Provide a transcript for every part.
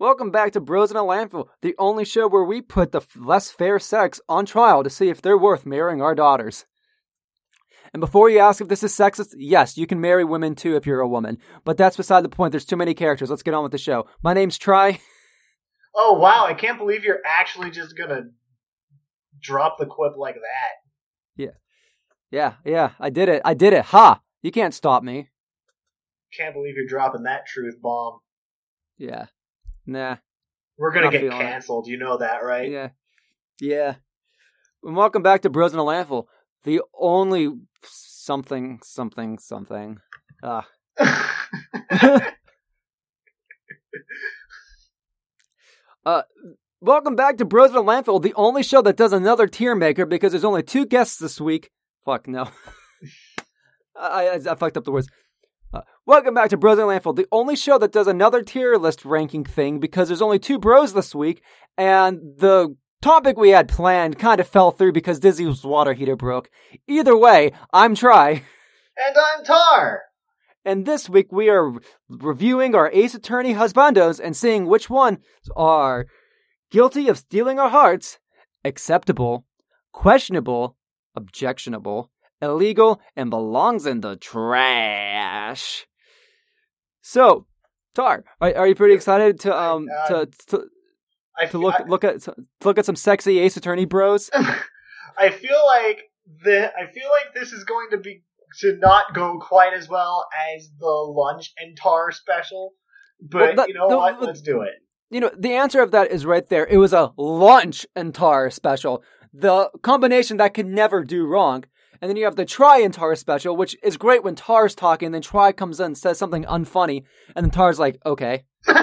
Welcome back to Bros in a Landfill, the only show where we put the less fair sex on trial to see if they're worth marrying our daughters. And before you ask if this is sexist, yes, you can marry women too if you're a woman. But that's beside the point. There's too many characters. Let's get on with the show. My name's Try. Oh wow, I can't believe you're actually just gonna drop the quip like that. Yeah. Yeah, yeah, I did it. I did it. Ha! You can't stop me. Can't believe you're dropping that truth bomb. Yeah. Nah. We're gonna get feeling it. canceled, you know that, right? Yeah. Yeah. And welcome back to Bros in a Landfill, the only something, something, something. Ah. Uh, welcome back to Bros in a Landfill, the only show that does another tier maker because there's only two guests this week. Fuck no. I, I, I fucked up the words. Uh, welcome back to Bros in a Landfill, the only show that does another tier list ranking thing because there's only two bros this week, and the topic we had planned kind of fell through because Dizzy's water heater broke. Either way, I'm Try. and I'm Tar. And this week we are reviewing our Ace Attorney husbandos and seeing which ones are guilty of stealing our hearts, acceptable, questionable, objectionable, illegal, and belongs in the trash. So, Tar, are, are you pretty excited to um to to, to look I, look at to look at some sexy Ace Attorney bros? I feel like the I feel like this is going to be to not go quite as well as the lunch and tar special. But Well, that- you know the- what? Let's do it. you know, the answer of that is right there. It was a lunch and tar special. The combination that could never do wrong. And then you have the Try and Tar special, which is great when Tar's talking, then Try comes in and says something unfunny, and then Tar's like, okay.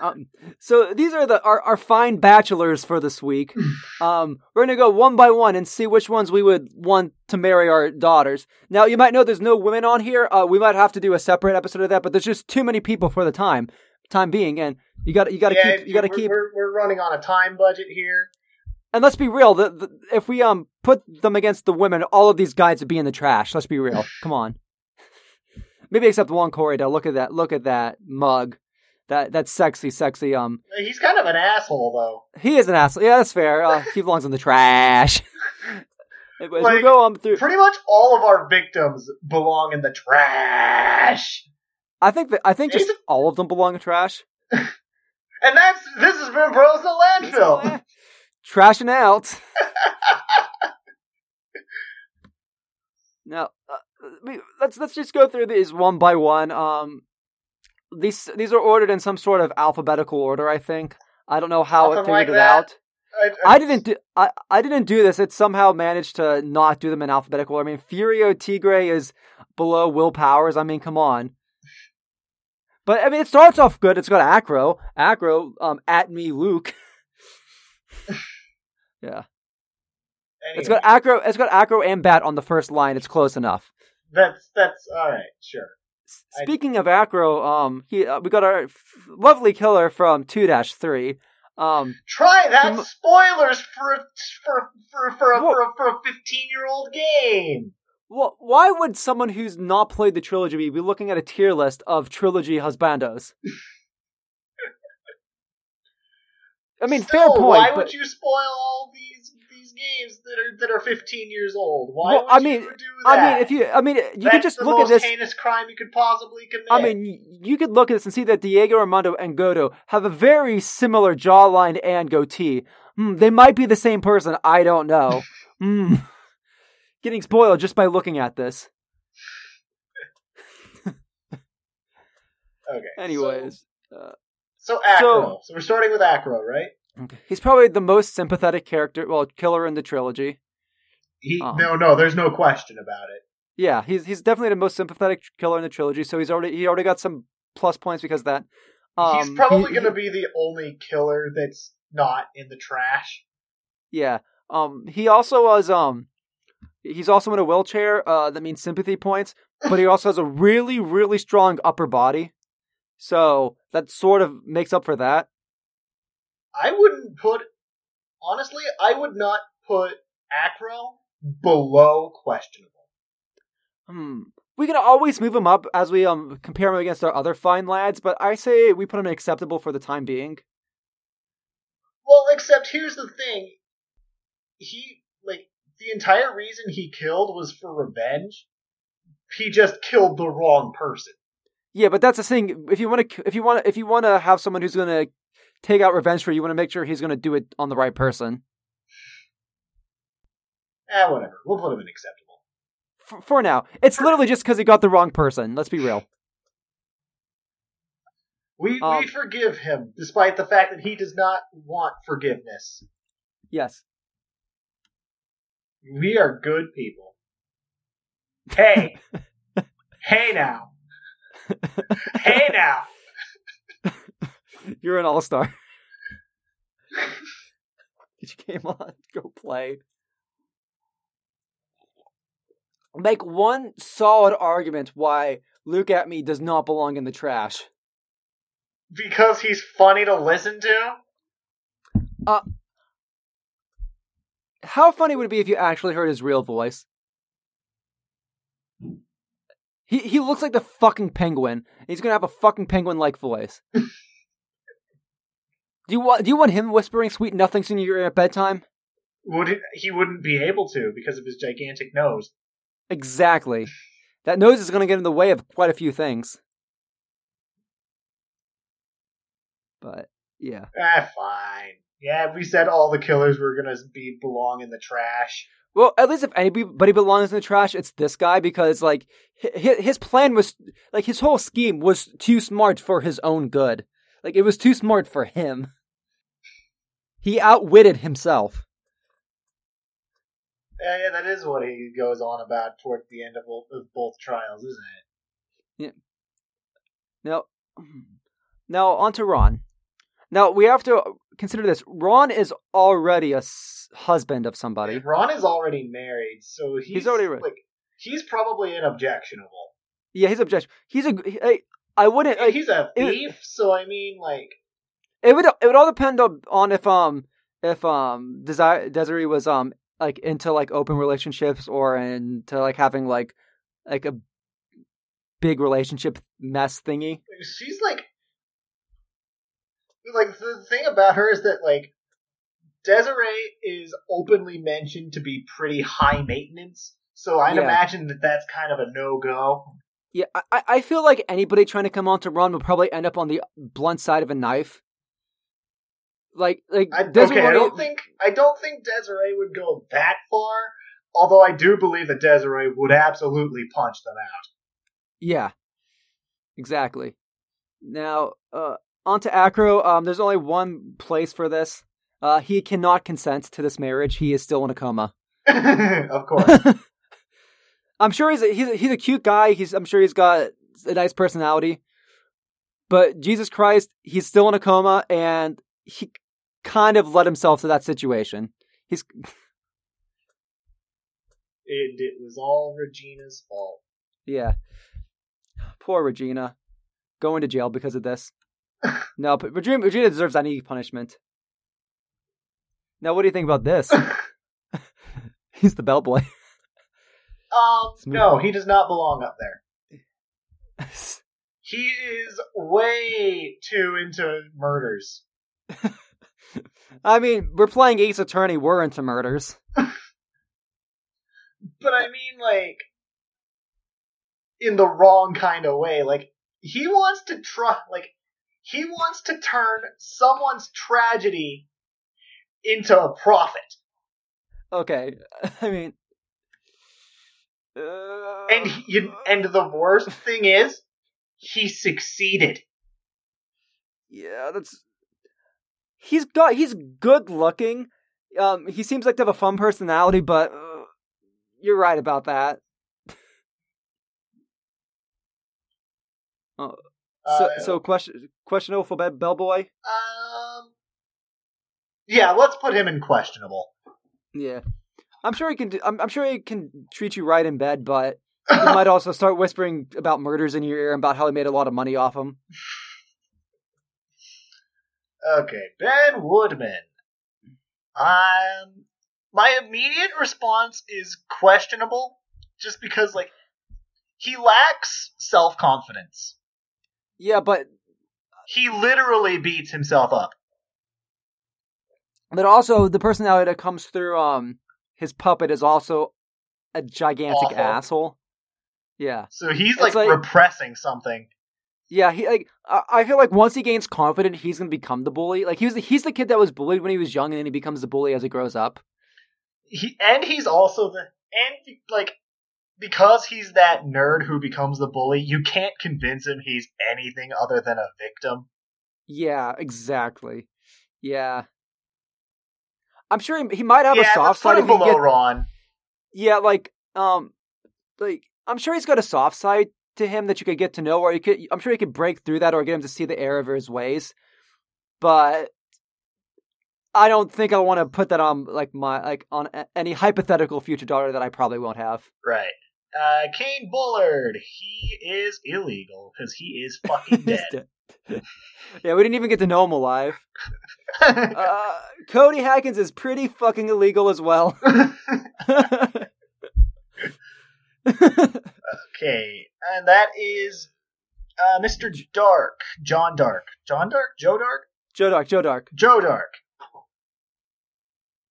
Um, so these are the our, our fine bachelors for this week. Um, we're gonna go one by one and see which ones we would want to marry our daughters. Now you might know there's no women on here. Uh, we might have to do a separate episode of that, but there's just too many people for the time time being, and you got you got to yeah, keep you got to we're, keep. We're, we're running on a time budget here. And let's be real. The, the, if we um put them against the women, all of these guys would be in the trash. Let's be real. Come on. Maybe except one Corey. Look at that. Look at that mug. That that sexy, sexy um He's kind of an asshole, though. He is an asshole. Yeah, that's fair. Uh, he belongs in the trash. Anyways, Like, we go um through. Pretty much all of our victims belong in the trash. I think that I think just all of them belong in trash. And that's this has been Bros in the Landfill. Trashing out. now, uh, let's let's just go through these one by one. Um, these these are ordered in some sort of alphabetical order. I think. I don't know how it Something figured like it that. out. I, I didn't do I, I didn't do this. It somehow managed to not do them in alphabetical. order. I mean, Furio Tigre is below Will Powers. I mean, come on. But I mean, it starts off good. It's got Acro, Acro, um, Atmey Luke. yeah, it's got Acro. It's got Acro and Bat on the first line. It's close enough. that's that's all right. Sure. S- I- Speaking of Acro, um, he uh, we got our f- lovely killer from two three. Um, Try that. Spoilers for for for for a, for a, for a fifteen year old game. Well, why would someone who's not played the trilogy be looking at a tier list of trilogy husbandos? I mean, fair point. Why but, would you spoil all these these games that are that are fifteen years old? Why Well, would I you mean- do that? I mean, if you, I mean, you That's could just look at this. heinous crime you could possibly commit. I mean, you could look at this and see that Diego Armando and Godo have a very similar jawline and goatee. Hmm, they might be the same person. I don't know. Hmm. Getting spoiled just by looking at this. okay. Anyways, so, so Acro. So- So, we're starting with Acro, right? okay. he's probably the most sympathetic character, well, killer in the trilogy. He, Um. no, no, there's no question about it. Yeah, he's he's definitely the most sympathetic killer in the trilogy. So he's already he already got some plus points because of that. Um, He's probably he- going to be the only killer that's not in the trash. Yeah. Um. He also was. Um. He's also in a wheelchair. Uh. That means sympathy points. But he also has a really, really strong upper body. So that sort of makes up for that. I wouldn't put, honestly, I would not put Acro below questionable. Hmm. we can always move him up as we um compare him against our other fine lads, but I say we put him acceptable for the time being. Well, except here's the thing. He like the entire reason he killed was for revenge. He just killed the wrong person. Yeah, but that's the thing. If you want to, if you want, if you want to have someone who's going to take out revenge for you, you want to make sure he's going to do it on the right person. Eh, whatever. We'll put him in acceptable. For, for now, it's literally just because he got the wrong person. Let's be real. We Um, we forgive him, despite the fact that he does not want forgiveness. Yes. We are good people. Hey, hey now, hey now. You're an all star. Get your game on. Go play. Make one solid argument why Luke Atmey does not belong in the trash. Because he's funny to listen to. Uh, How funny would it be if you actually heard his real voice? He he looks like the fucking penguin. He's gonna have a fucking penguin like voice. do you want do you want him whispering sweet nothings in your ear at bedtime? Would it, he wouldn't be able to because of his gigantic nose. Exactly. That nose is gonna get in the way of quite a few things. But yeah. Ah, fine. Yeah, we said all the killers were gonna be belong in the trash. Well, at least if anybody belongs in the trash, it's this guy because like his, his plan was like his whole scheme was too smart for his own good. Like it was too smart for him. He outwitted himself. Yeah, yeah, that is what he goes on about towards the end of both, of both trials, isn't it? Yeah. Now, now on to Ron. Now we have to consider this. Ron is already a s- husband of somebody. Ron is already married, so he's, He's already re- like he's probably an objectionable. Yeah, he's objection. He's a. I, I wouldn't. Like, he's a it- thief, so I mean, like, It would it would all depend on, on if um if um Desire Desiree was um like into like open relationships or into like having like like a big relationship mess thingy. she's like, like the thing about her is that like Desiree is openly mentioned to be pretty high maintenance, so I'd Yeah. imagine that that's kind of a no go. Yeah, I- I feel like anybody trying to come on to Ron would probably end up on the blunt side of a knife. Like like I, Desiree okay, I don't think I don't think Desiree would go that far. Although I do believe that Desiree would absolutely punch them out. Yeah, exactly. Now, uh, on to Acro. Um, there's only one place for this. Uh, he cannot consent to this marriage. He is still in a coma. of course. I'm sure he's a, he's a, he's a cute guy. He's I'm sure he's got a nice personality. But Jesus Christ, he's still in a coma, and he kind of led himself to that situation. He's it, it was all Regina's fault. yeah, poor Regina, going to jail because of this. No, but Regina, Regina deserves any punishment. Now, what do you think about this? he's the bellboy. Um, Smooth. no, he does not belong up there. He is way too into murders. I mean, we're playing Ace Attorney. We're into murders. But I mean, like, in the wrong kind of way. Like, he wants to try, like, he wants to turn someone's tragedy into a profit. Okay, I mean, uh, And you, and the worst thing is, he succeeded. yeah, that's he's got he's good looking. Um, he seems like to have a fun personality, but uh, you're right about that. So, Uh, so question questionable for Be- Bellboy. um, yeah, let's put him in questionable. Yeah, I'm sure he can. Do, I'm, I'm sure he can treat you right in bed, but he might also start whispering about murders in your ear and about how he made a lot of money off them. Okay, Ben Woodman. Um, my immediate response is questionable, just because like he lacks self confidence. Yeah, but He literally beats himself up. but also the personality that comes through um his puppet is also a gigantic Awful. asshole. Yeah. So he's like, like- repressing something. Yeah, he like I I feel like once he gains confidence, he's gonna become the bully. Like he was, he's the kid that was bullied when he was young, and then he becomes the bully as he grows up. He and he's also the and like because he's that nerd who becomes the bully. You can't convince him he's anything other than a victim. Yeah, exactly. Yeah, I'm sure he, he might have yeah, a soft side if below get, Ron. Yeah, like um, like I'm sure he's got a soft side to him that you could get to know, or you could. I'm sure you could break through that, or get him to see the error of his ways. But I don't think I want to put that on like my like on any hypothetical future daughter that I probably won't have. Right. Uh, Kane Bullard. He is illegal because he is fucking dead. yeah, we didn't even get to know him alive. Uh, Cody Hackins is pretty fucking illegal as well. okay, and that is uh, Mr. Darke, John Darke, John Darke, Joe Darke, Joe Darke, Joe Darke. Joe Darke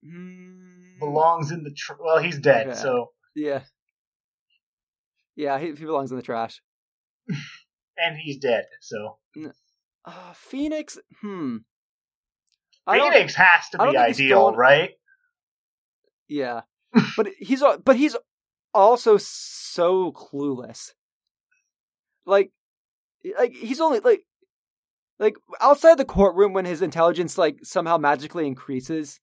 Mm, belongs in the tr- well. He's dead, Yeah. so Yeah. Yeah, he, he belongs in the trash. and he's dead, so Uh, Phoenix, hmm. Phoenix has to be ideal, stolen- right? Yeah, but he's but he's also so clueless. Like, like he's only like, like outside the courtroom when his intelligence like somehow magically increases.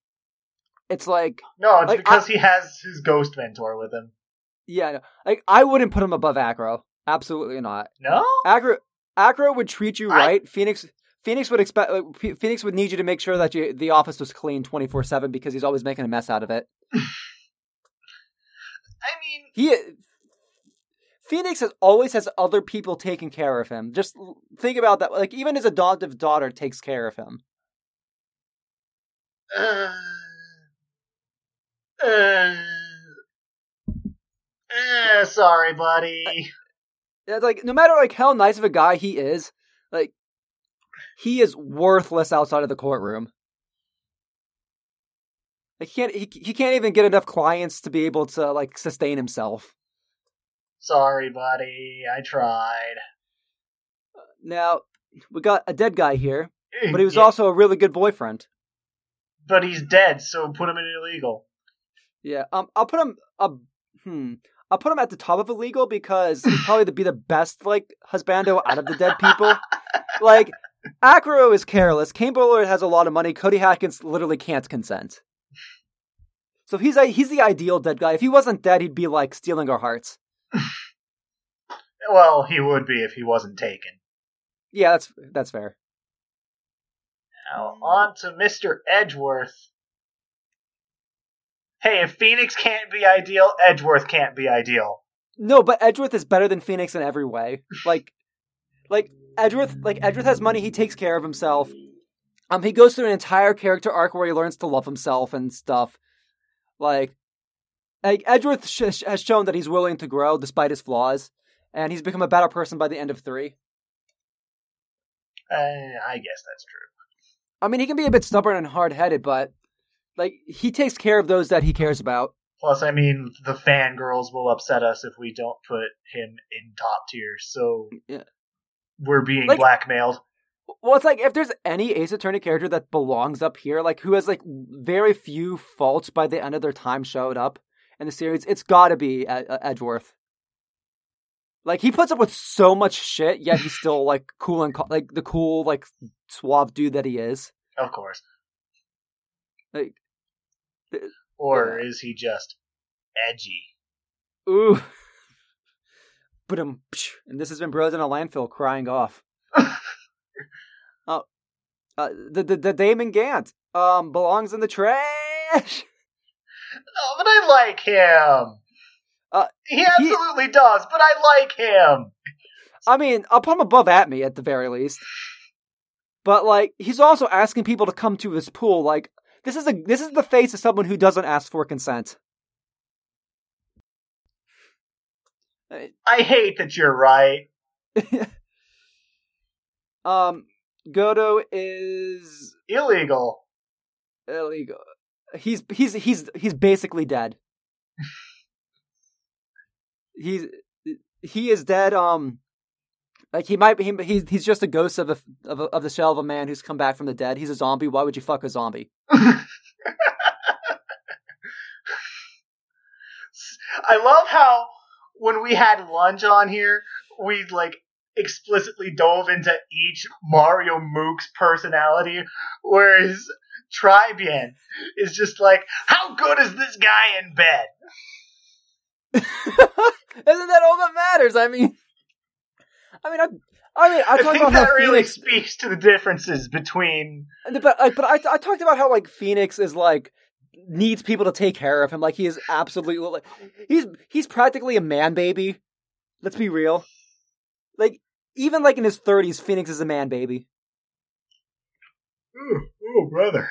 It's like, No, it's Like, because he has his ghost mentor with him. Yeah, no, like I wouldn't put him above Acro. Absolutely not. No, Acro, Acro would treat you I- right. Phoenix, Phoenix would expect. Like, Phoenix would need you to make sure that you, the office was clean twenty four seven because he's always making a mess out of it. I mean, He Phoenix has always has other people taking care of him. Just think about that. Like even his adoptive daughter takes care of him. uh, uh, uh, sorry, buddy. It's like no matter like how nice of a guy he is, like he is worthless outside of the courtroom. Like, he can't he, he can't even get enough clients to be able to like sustain himself. Sorry, buddy. I tried. Now we got a dead guy here, but he was Yeah, also a really good boyfriend. But he's dead, so put him in illegal. Yeah, um, I'll put him. Uh, hmm, I'll put him at the top of illegal because he'd probably be the best like husbando out of the dead people. like, Acro is careless. Kane Bullard has a lot of money. Cody Hackins literally can't consent. So he's a, he's the ideal dead guy. If he wasn't dead, he'd be like stealing our hearts. Well, he would be if he wasn't taken. Yeah, that's that's fair. Now, on to Mr. Edgeworth. Hey, if Phoenix can't be ideal, Edgeworth can't be ideal. No, but Edgeworth is better than Phoenix in every way. Like, like Edgeworth, like Edgeworth has money. He takes care of himself. Um, he goes through an entire character arc where he learns to love himself and stuff. Like, like Edgeworth sh- has shown that he's willing to grow despite his flaws, and he's become a better person by the end of three. Uh, I guess that's true. I mean, he can be a bit stubborn and hard headed, but like he takes care of those that he cares about. Plus, I mean, the fangirls will upset us if we don't put him in top tier, so Yeah. we're being Like- blackmailed. Well, it's like if there's any Ace Attorney character that belongs up here, like who has like very few faults by the end of their time showed up in the series, it's got to be Ed- Edgeworth. Like he puts up with so much shit, yet he's still like cool and co- like the cool like suave dude that he is. Of course. Like, Or Yeah. is he just edgy? ooh, but um, and this has been Bros in a landfill crying off. Uh, the, the the Damon Gant um belongs in the trash. No, but I like him. Uh, he absolutely does, but I like him. I mean, I'll put him above Atmey at the very least. But like, he's also asking people to come to his pool. Like, this is a this is the face of someone who doesn't ask for consent. I hate that you're right. um, Godo is Illegal. illegal. He's he's he's he's basically dead. he's he is dead. Um, like he might be. He, he's he's just a ghost of a, of a, of the shell of a man who's come back from the dead. He's a zombie. Why would you fuck a zombie? I love how when we had lunch on here, we like explicitly dove into each Mario Mook's personality, whereas Tribien is just like, how good is this guy in bed? Isn't that all that matters? I mean, I mean, I, I mean, I, I talked think about that how really Phoenix, speaks to the differences between. but I, but I, I talked about how like Phoenix is like needs people to take care of him. Like he is absolutely like he's he's practically a man baby. Let's be real. Like even like in his thirties, Phoenix is a man baby. Ooh, ooh, brother.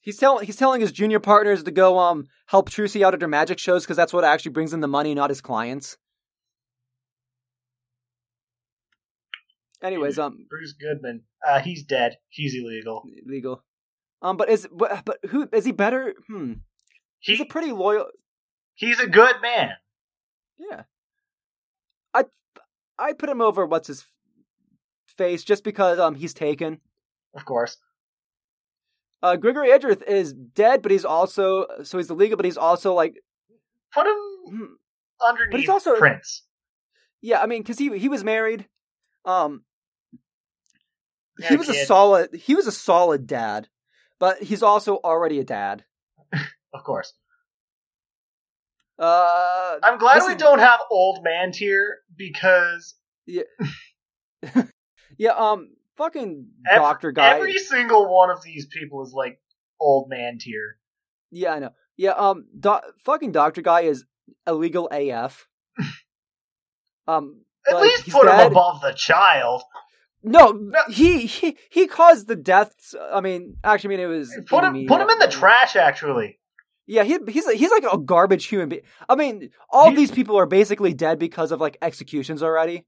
He's telling he's telling his junior partners to go um help Trucy out at her magic shows because that's what actually brings in the money, not his clients. Anyways, um, Bruce Goodman. Uh, he's dead. He's illegal. legal. Um, but is but, but who is he better? Hmm, he's a pretty loyal. he's a good man. Yeah, I I put him over what's his face just because um he's taken. Of course. Uh, Gregory Edgeworth is dead, but he's also so he's illegal, but he's also like Put him hmm, underneath he's also- Prince. yeah, I mean because he he was married. Um, Yeah, he was a solid he was a solid dad, but he's also already a dad. Of course. Uh, I'm glad we is- don't have old man tier because yeah, yeah. um, fucking Ev- doctor guy. every single one of these people is like old man tier. Yeah, I know. Yeah, um, do- fucking doctor guy is illegal AF. um, At least put dead. him above the child. No, he he he caused the deaths. I mean, actually, I mean it was Put him put him in the uh, trash actually. Yeah, he he's he's like a garbage human being. I mean, all He- these people are basically dead because of like executions already.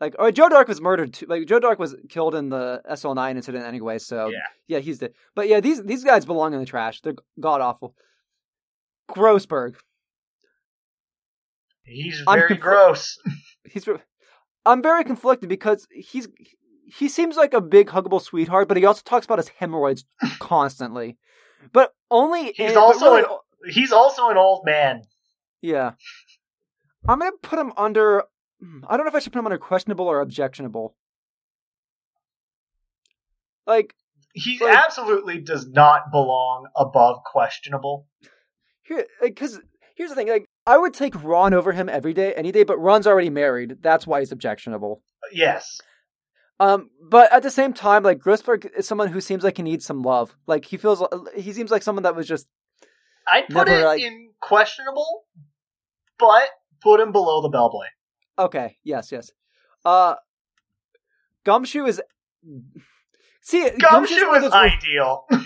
Like, or Joe Darke was murdered too. Like, Joe Darke was killed in the SL9 incident anyway. So Yeah. yeah, he's dead. But yeah, these these guys belong in the trash. They're god awful. Grossberg. He's very gross. He's. I'm very conflicted because he's he seems like a big huggable sweetheart, but he also talks about his hemorrhoids constantly. But only He's in- also really- an- He's also an old man. Yeah. I'm gonna put him under. hmm, I don't know if I should put him under questionable or objectionable. Like He Like- absolutely does not belong above questionable. here, because here's the thing. Like I would take Ron over him every day, any day. But Ron's already married. That's why he's objectionable. Yes. Um, but at the same time, like Grossberg is someone who seems like he needs some love. Like he feels, he seems like someone that was just I'd put Never, it like- in questionable, but put him below the bellboy. okay. Yes, yes. Uh, Gumshoe is. See, Gumshoe of is ideal.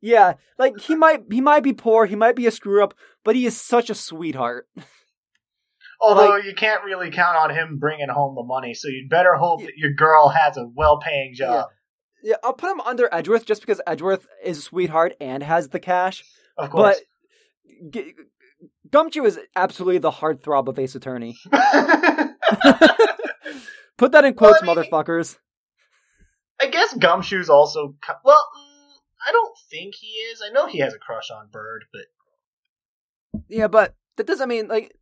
Yeah, like he might he might be poor, he might be a screw up, but he is such a sweetheart. Although Like- you can't really count on him bringing home the money, so you'd better hope Yeah. that your girl has a well-paying job. Yeah, I'll put him under Edgeworth just because Edgeworth is a sweetheart and has the cash. Of course. But G- Gumshoe is absolutely the heartthrob of Ace Attorney. Put that in quotes, Well, I mean- motherfuckers. I guess Gumshoe's also well. mm, I don't think he is. I know he has a crush on Byrde, but Yeah, but that doesn't mean like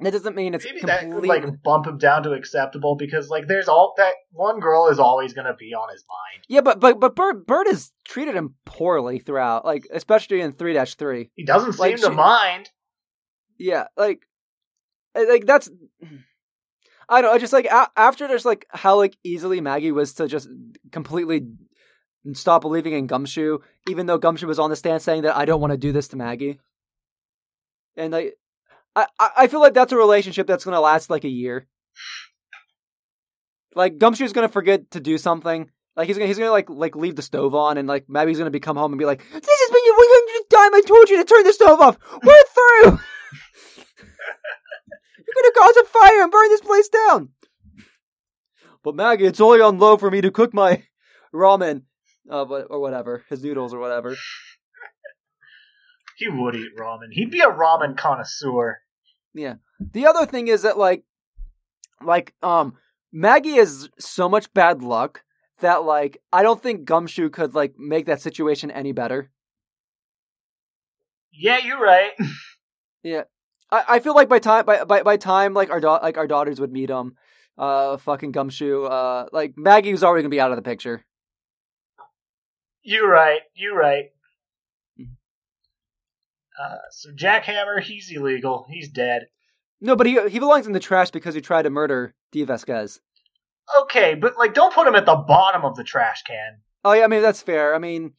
that doesn't mean it's maybe that completely could like bump him down to acceptable because like there's all that one girl is always gonna be on his mind. Yeah, but but but Byrde Byrde has treated him poorly throughout, like especially in three three. He doesn't seem Like, to she- mind. Yeah, like, like that's. I don't know. I just like a- after there's like how like easily Maggie was to just completely stop believing in Gumshoe, even though Gumshoe was on the stand saying that I don't want to do this to Maggie, and I I I feel like that's a relationship that's gonna last like a year. Like Gumshoe's gonna forget to do something. Like he's gonna he's gonna like like leave the stove on, and like Maggie's gonna be come home and be like, "This has been your 100th time I told you to turn the stove off. We're through." You're gonna cause a fire and burn this place down. But Maggie, it's only on low for me to cook my ramen, uh, or whatever, his noodles or whatever. He would eat ramen. He'd be a ramen connoisseur. Yeah. The other thing is that like, like um, Maggie is so much bad luck that like I don't think Gumshoe could like make that situation any better. Yeah, you're right. Yeah, I, I feel like by time by by, by time like our da- like our daughters would meet him, uh, fucking Gumshoe, uh, like Maggie was already gonna be out of the picture. You're right. You're right. Uh, so Jackhammer, he's illegal. He's dead. No, but he he belongs in the trash because he tried to murder Dee Vasquez. Okay, but like, don't put him at the bottom of the trash can. Oh yeah, I mean that's fair. I mean,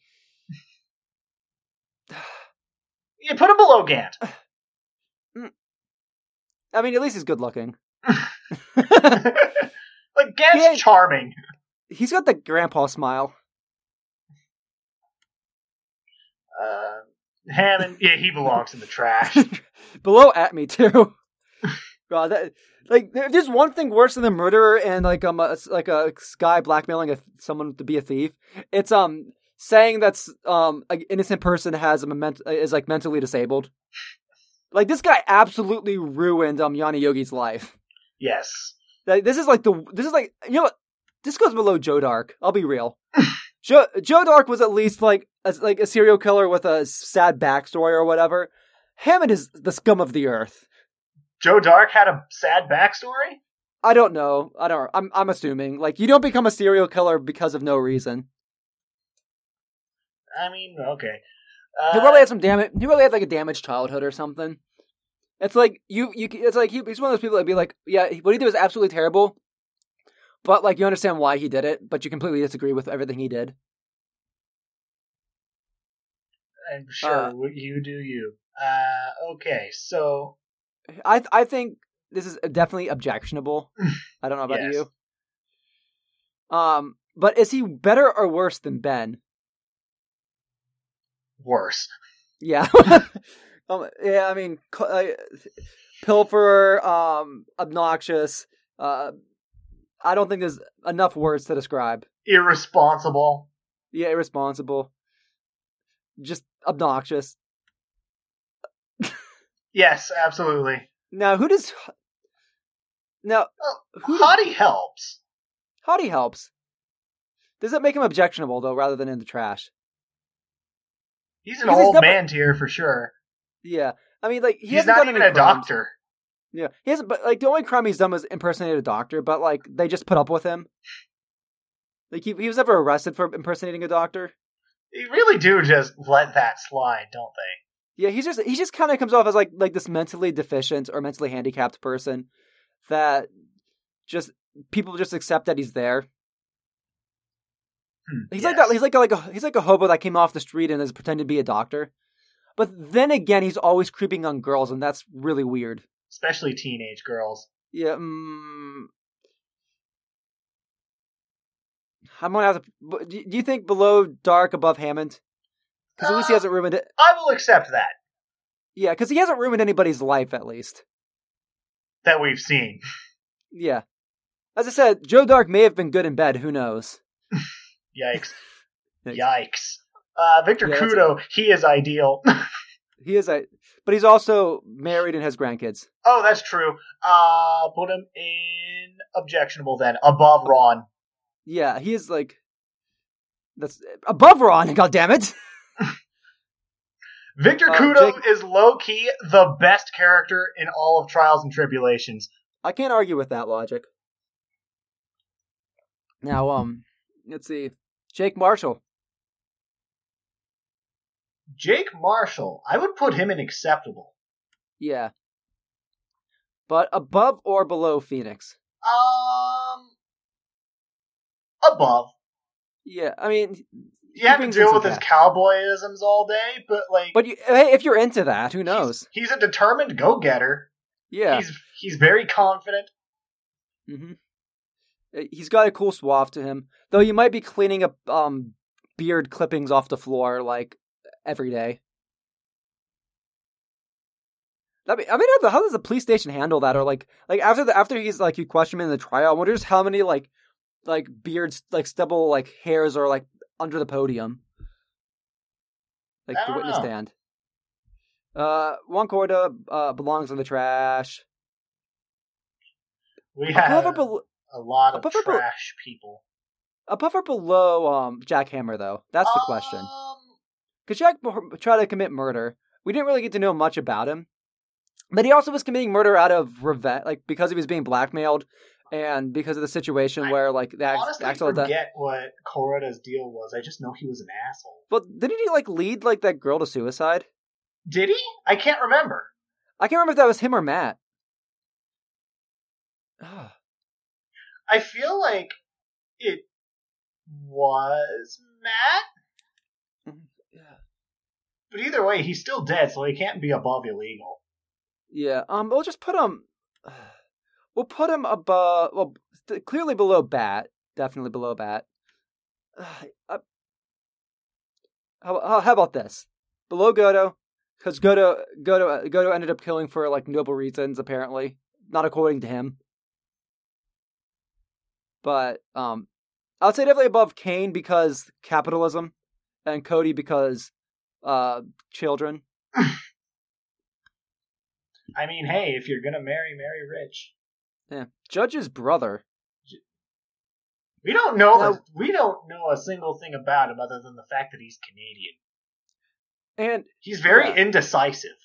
You put him below Gant. I mean at least he's good looking. like Gant's Yeah. charming. He's got the grandpa smile. Uh, Hammond, yeah, he belongs in the trash. Below Atmey too. God, that like there- there's one thing worse than the murderer and like um a, like a guy blackmailing a, someone to be a thief. It's um saying that's um an innocent person has a moment is like mentally disabled. Like this guy absolutely ruined um Yanni Yogi's life. yes. Like, this is like the this is like you know what this goes below Joe Darke. I'll be real. Joe Joe Dark was at least like a, like a serial killer with a sad backstory or whatever. Hammond is the scum of the earth. Joe Darke had a sad backstory? I don't know. I don't. I'm I'm assuming like you don't become a serial killer because of no reason. I mean, okay. He Uh, probably had some damage. He probably had like a damaged childhood or something. It's like you you. It's like he, he's one of those people that'd be like, yeah, what he did was absolutely terrible, but like you understand why he did it, but you completely disagree with everything he did. I'm sure uh, what you do you. Uh, okay, so I I think this is definitely objectionable. I don't know about Yes. you. Um, but is he better or worse than Ben? worse. Yeah. um, yeah, I mean, uh, pilferer, um, obnoxious. Uh, I don't think there's enough words to describe. Irresponsible. Yeah, irresponsible. Just obnoxious. Yes, absolutely. Now, who does? Now, Who does- Hottie helps. Hottie helps. Does that make him objectionable though, rather than in the trash? He's an he's old never- man tier for sure. Yeah, I mean, like he He's hasn't not done even a doctor. Yeah, he hasn't. But like the only crime he's done was impersonate a doctor. But like they just put up with him. Like he he was never arrested for impersonating a doctor. They really do just let that slide, don't they? Yeah, he's just he just kind of comes off as like like this mentally deficient or mentally handicapped person that just people just accept that he's there. Hmm, He's like that. He's like a, like a he's like a hobo that came off the street and is pretending to be a doctor. But then again, he's always creeping on girls, and that's really weird. Especially teenage girls. Yeah. Mm, I'm gonna have to. Do you think below dark, above Hammond? Because at least he Uh, hasn't ruined it. I will accept that. Yeah, because he hasn't ruined anybody's life, at least. That we've seen. Yeah. As I said, Joe Darke may have been good in bed. Who knows? Yikes. Yikes. Uh, Victor Yeah, Kudo, he is ideal. He is a, but he's also married and has grandkids. oh, that's true. Uh, put him in objectionable then, above Ron. Yeah, he is like that's above Ron. God damn it! Victor Uh, Kudo Jake- is low key the best character in all of Trials and Tribulations. I can't argue with that logic. Now, um, let's see, Jake Marshall. Jake Marshall, I would put him in acceptable. Yeah, but above or below Phoenix. Um, above. Yeah, I mean, You have to deal with his cowboyisms all day, but like, but you, hey, if you're into that, who knows? he's a determined go-getter. Yeah, He's he's very confident. hmm he's got a cool suave to him. Though you might be cleaning up um beard clippings off the floor like every day. I mean, I mean, how, how does the police station handle that? Or like, like after the after he's like you question him in the trial, I wonder just how many like, like beards, like stubble, like hairs are like under the podium, like the witness know. stand. Uh, Juan Corrida uh, belongs in the trash. We have or, bel- a lot of bel- trash people. above or below um Jack Hammer though? That's the question. Um, Because Jack tried to commit murder. We didn't really get to know much about him. But he also was committing murder out of revenge, like because he was being blackmailed, and because of the situation I where like the honestly actual death. forget what Corrida's deal was. I just know he was an asshole. But didn't he like lead like that girl to suicide? Did he? I can't remember. I can't remember if that was him or Matt. I feel like it was Matt, yeah. but either way, he's still dead, so he can't be above illegal. Yeah. Um. We'll just put him. We'll put him above. Well, clearly below Bat. Definitely below Bat. Uh, how, how how about this? Below Goto, because Goto Goto Godo ended up killing for like noble reasons, apparently, not according to him. But um, I would say definitely above Kane because capitalism, and Cody because uh children. I mean, hey, if you're gonna marry, marry rich. Yeah, Judge's brother. We don't know. No. We don't know a single thing about him other than the fact that he's Canadian. And He's very Yeah. indecisive.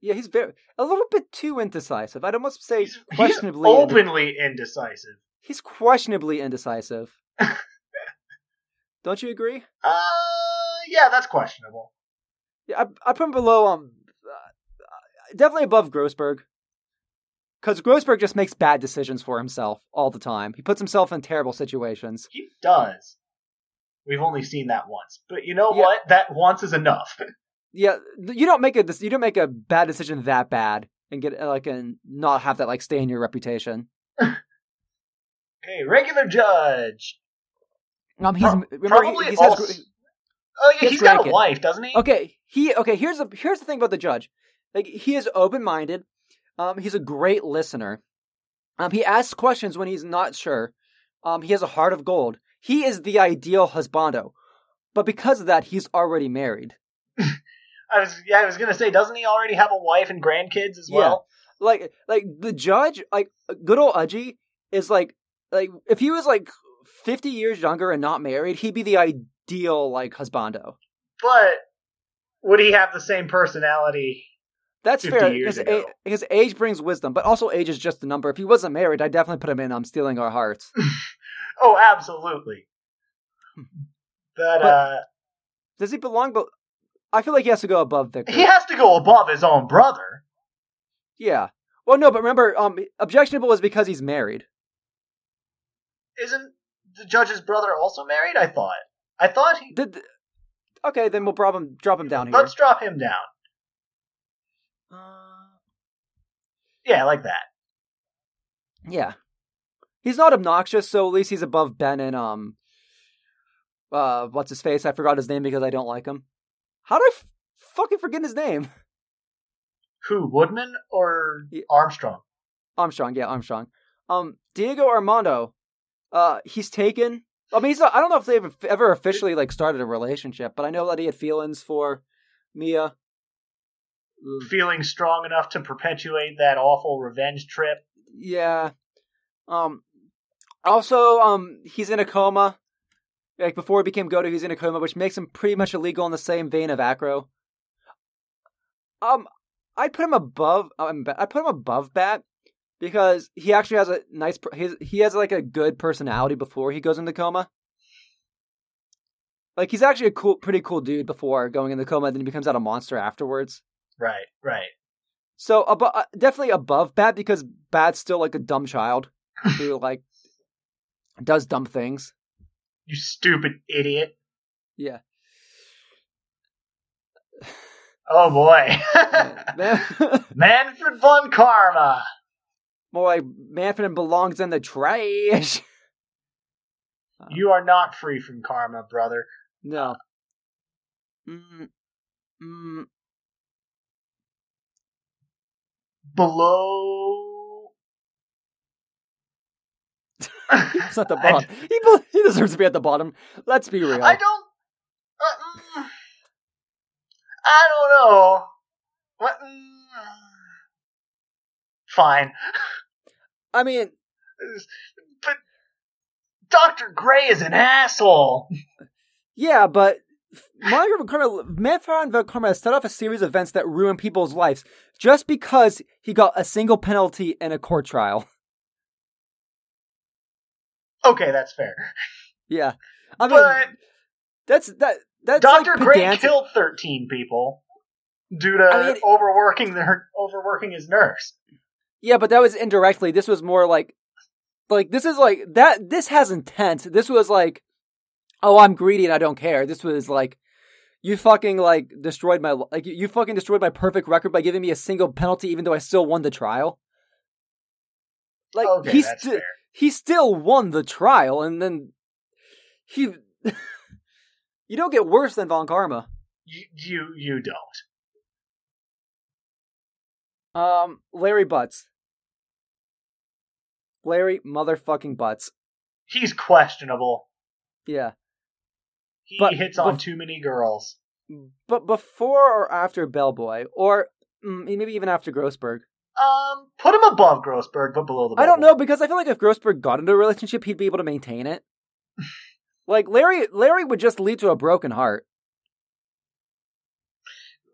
yeah, he's very a little bit too indecisive. I'd almost say He's, he's questionably. inde- openly indecisive. he's questionably indecisive. Don't you agree? Uh, yeah, that's questionable. Yeah, I, I put him below. Um, uh, definitely above Grossberg. Because Grossberg just makes bad decisions for himself all the time. He puts himself in terrible situations. He does. We've only seen that once, but you know Yeah. what? That once is enough. Yeah, you don't make a you don't make a bad decision that bad and get uh, like and not have that like stay in your reputation. okay, regular judge. Um, he's Pro- probably he, he says, Oh yeah, He's he's got a wife, doesn't he? Okay, he okay. Here's the here's the thing about the judge. Like he is open minded. Um, he's a great listener. Um, he asks questions when he's not sure. Um, he has a heart of gold. He is the ideal husbando, but because of that, he's already married. I was yeah, I was gonna say, doesn't he already have a wife and grandkids as Yeah. well? Like like the judge, like good old Udgy is like like if he was like fifty years younger and not married, he'd be the ideal like husbando. But would he have the same personality? That's fair because, a- age brings wisdom, but also age is just a number. If he wasn't married, I'd definitely put him in. I'm stealing our hearts. Oh, absolutely. But, But- uh, Does he belong? But I feel like he has to go above Victor. he has to go above his own brother. Yeah. Well, no, but remember, um, objectionable is because he's married. Isn't the judge's brother also married? I thought. I thought he. Did okay, then we'll drop him drop him down here. Let's drop him down. Uh, Yeah, I like that. yeah, he's not obnoxious, so at least he's above Ben and um, uh, what's his face? I forgot his name because I don't like him. How do I f- fucking forget his name? Who, Woodman or Yeah. Armstrong? Armstrong, yeah, Armstrong. Um, Diego Armando, uh, he's taken. I mean, he's not, I don't know if they've ever officially like started a relationship, but I know that he had feelings for Mia. Mm, Feeling strong enough to perpetuate that awful revenge trip. Yeah. Um. Also, um, he's in a coma. Like before he became Goto, he's in a coma, which makes him pretty much illegal in the same vein of Acro. Um, I'd put him above. Um, I'd put him above Bat because he actually has a nice. His, he has like a good personality before he goes into coma. Like he's actually a cool, pretty cool dude before going in the coma, then he becomes out a monster afterwards. Right, right. So abo- uh, definitely above Bat because Bat's still like a dumb child who like does dumb things. You stupid idiot. Yeah. Oh boy. Manfred von Karma. More like Manfred belongs in the trash. You are not free from karma, brother. No. Mm, mm, below. He's at the bottom. he, be- he deserves to be at the bottom. Let's be real. I don't. Uh, mm, I don't know. What? mm, Fine, I mean, but Doctor Grey is an asshole. yeah, but Monica von Karma, Manfred von Karma has set off a series of events that ruin people's lives just because he got a single penalty in a court trial. Okay, that's fair. Yeah, I mean, But that's that. That's Doctor like Grey killed thirteen people due to I mean- overworking their overworking his nurse. Yeah, but that was indirectly. This was more like, like this is like that. This has intent. This was like, oh, I'm greedy and I don't care. This was like, you fucking like destroyed my like you fucking destroyed my perfect record by giving me a single penalty, even though I still won the trial. Like Okay, he that's sti- fair. he still won the trial, and then he. you don't get worse than Von Karma. You you you don't. Um, Larry Butz. Larry motherfucking Butz. He's questionable. Yeah. He But- hits on too many girls. But before or after Bellboy, or mm, maybe even after Grossberg, Um, put him above Grossberg, but below the. I don't know because I feel like if Grossberg got into a relationship, he'd be able to maintain it. like Larry, Larry would just lead to a broken heart.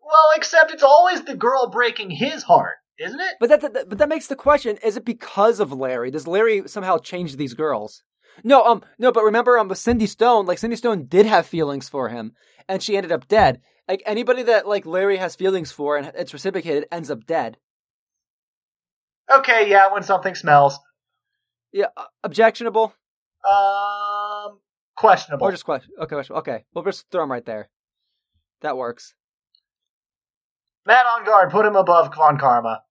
Well, except it's always the girl breaking his heart, isn't it? But that, that but that makes the question: Is it because of Larry? Does Larry somehow change these girls? No, um, no. But remember, um, with Cindy Stone, like Cindy Stone did have feelings for him, and she ended up dead. Like anybody that like Larry has feelings for and it's reciprocated ends up dead. Okay, yeah, when something smells. Yeah, uh, objectionable Um, questionable. or just question. Okay, question. Okay, we'll just throw him right there. That works. Matt Engarde, put him above Von Karma.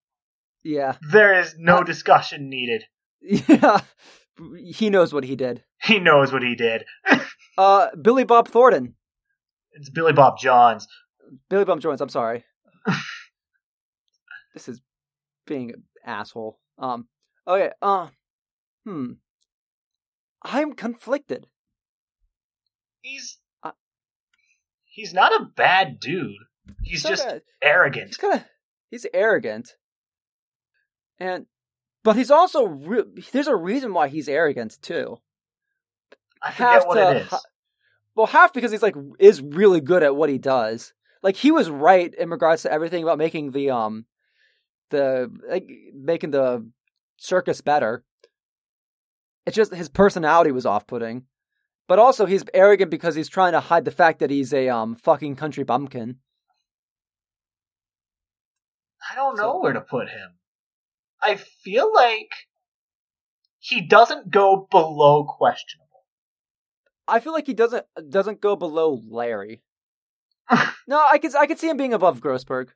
Yeah, There is no Uh, discussion needed. yeah. He knows what he did. He knows what he did. Uh, Billy Bob Thornton. It's Billy Bob Johns. Billy Bob Johns. I'm sorry. this is being an asshole. Um. Okay. Uh. Hmm. I'm conflicted. He's Uh, he's not a bad dude. He's just bad. arrogant. He's kind of. He's arrogant. And, but he's also. Re- there's a reason why he's arrogant too. I forget what to it is. well, half because he's like is really good at what he does. Like he was right in regards to everything about making the um the like making the circus better. It's just his personality was off-putting. But also he's arrogant because he's trying to hide the fact that he's a um fucking country bumpkin. I don't know So- where to put him. I feel like he doesn't go below questionable. I feel like he doesn't doesn't go below Larry. no, I could I could see him being above Grossberg.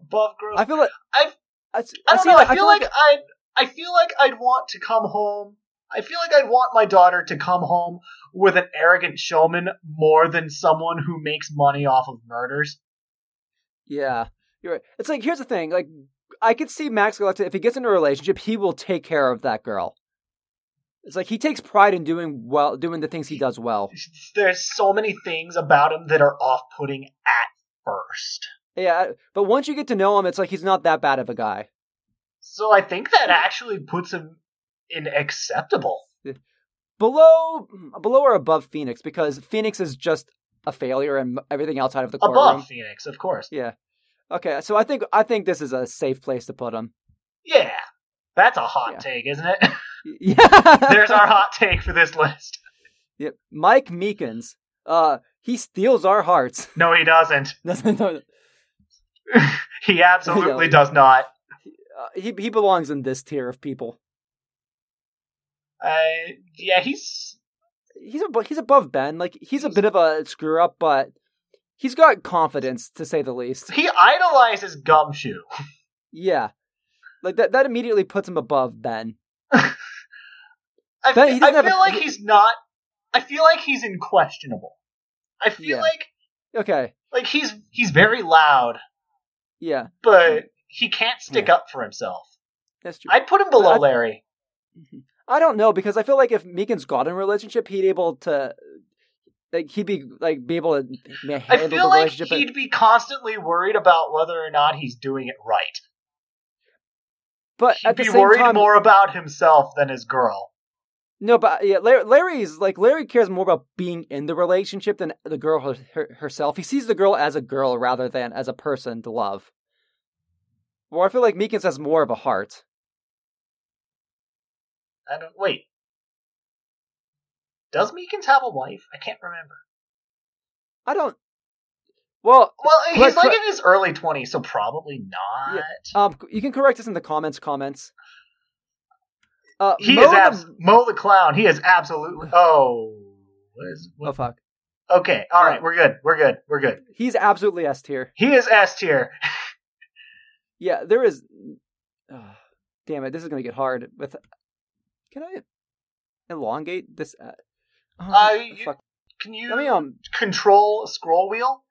Above Grossberg. I feel like I've- I, I don't see- know. I feel, like, I'd. I feel like I'd want to come home. I feel like I'd want my daughter to come home with an arrogant showman more than someone who makes money off of murders. Yeah, you're right. It's like here's the thing. Like I could see Max Galactica if he gets into a relationship, he will take care of that girl. It's like he takes pride in doing well, doing the things he does well. There's so many things about him that are off-putting at first. Yeah, but once you get to know him, it's like he's not that bad of a guy. So I think that actually puts him in acceptable. Below, below or above Phoenix because Phoenix is just a failure and everything outside of the courtroom. Above Phoenix, of course. Yeah. Okay, so I think I think this is a safe place to put him. Yeah. That's a hot Yeah. take, isn't it? Yeah. There's our hot take for this list. Yep. Mike Meekins. Uh, he steals our hearts. No, he doesn't. Doesn't know- he absolutely No. does not. uh, he he belongs in this tier of people. Uh, yeah, he's He's ab- he's above Ben. Like he's a bit of a screw up, but he's got confidence to say the least. he idolizes Gumshoe. Yeah, like that that immediately puts him above Ben. I, he doesn't I have a- feel like he's not. I feel like he's inquestionable. I feel Yeah. like Okay, like he's he's very loud, yeah, but he can't stick Yeah. up for himself. That's true. I'd put him below I- Larry. I don't know because I feel like if Meekin's got in a relationship, he'd able to like he'd be like be able to ma- I handle feel the relationship. and- he'd be constantly worried about whether or not he's doing it right. but He'd at the be worried time, more about himself than his girl. no, but uh, yeah, Larry, Larry's like Larry cares more about being in the relationship than the girl her, her, herself. He sees the girl as a girl rather than as a person to love. Well, I feel like Meekins has more of a heart. I don't wait. Does Meekins have a wife? I can't remember. I don't. Well, Well, he's like in his early twenties, so probably not. Yeah. um, you can correct us in the comments. Comments. Uh, He Moe is the- Moe the clown. He is absolutely. Oh, what is? Oh fuck, Okay, all right, we're good. We're good. We're good. he's absolutely S tier. He is S tier. Yeah, there is. Oh, damn it, this is gonna get hard. With, can I elongate this? Oh, Uh, you- fuck. Can you Let me um. control a scroll wheel?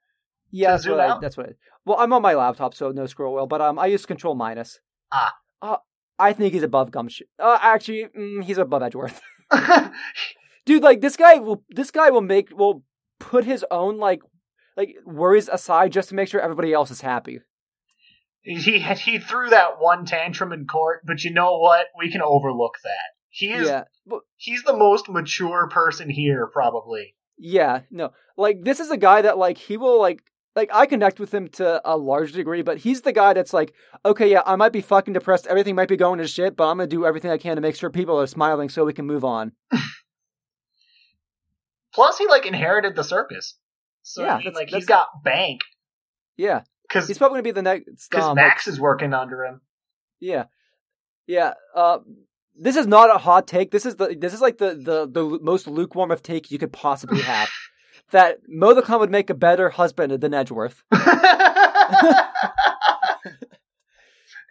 Yeah, that's what, I, that's what. I, well, I'm on my laptop, so no scroll wheel. But um, I use Control minus. Ah. Uh, I think he's above Gumshoe. Uh, actually, mm, he's above Edgeworth. Dude, like this guy will. This guy will make will put his own like like worries aside just to make sure everybody else is happy. he he threw that one tantrum in court, but you know what? We can overlook that. He is Yeah, he's the most mature person here, probably. Yeah, no. Like this is a guy that like he will like like I connect with him to a large degree, but he's the guy that's like, okay, yeah, I might be fucking depressed, everything might be going to shit, but I'm gonna do everything I can to make sure people are smiling so we can move on. Plus, he like inherited the circus, so Yeah, I mean, that's- like he's that's- got bank Yeah, because he's probably gonna be the next. Um, like, Max is working under him. yeah, yeah. Uh, this is not a hot take. This is the this is like the the the most lukewarm of take you could possibly have. that Moe the Clown would make a better husband than Edgeworth.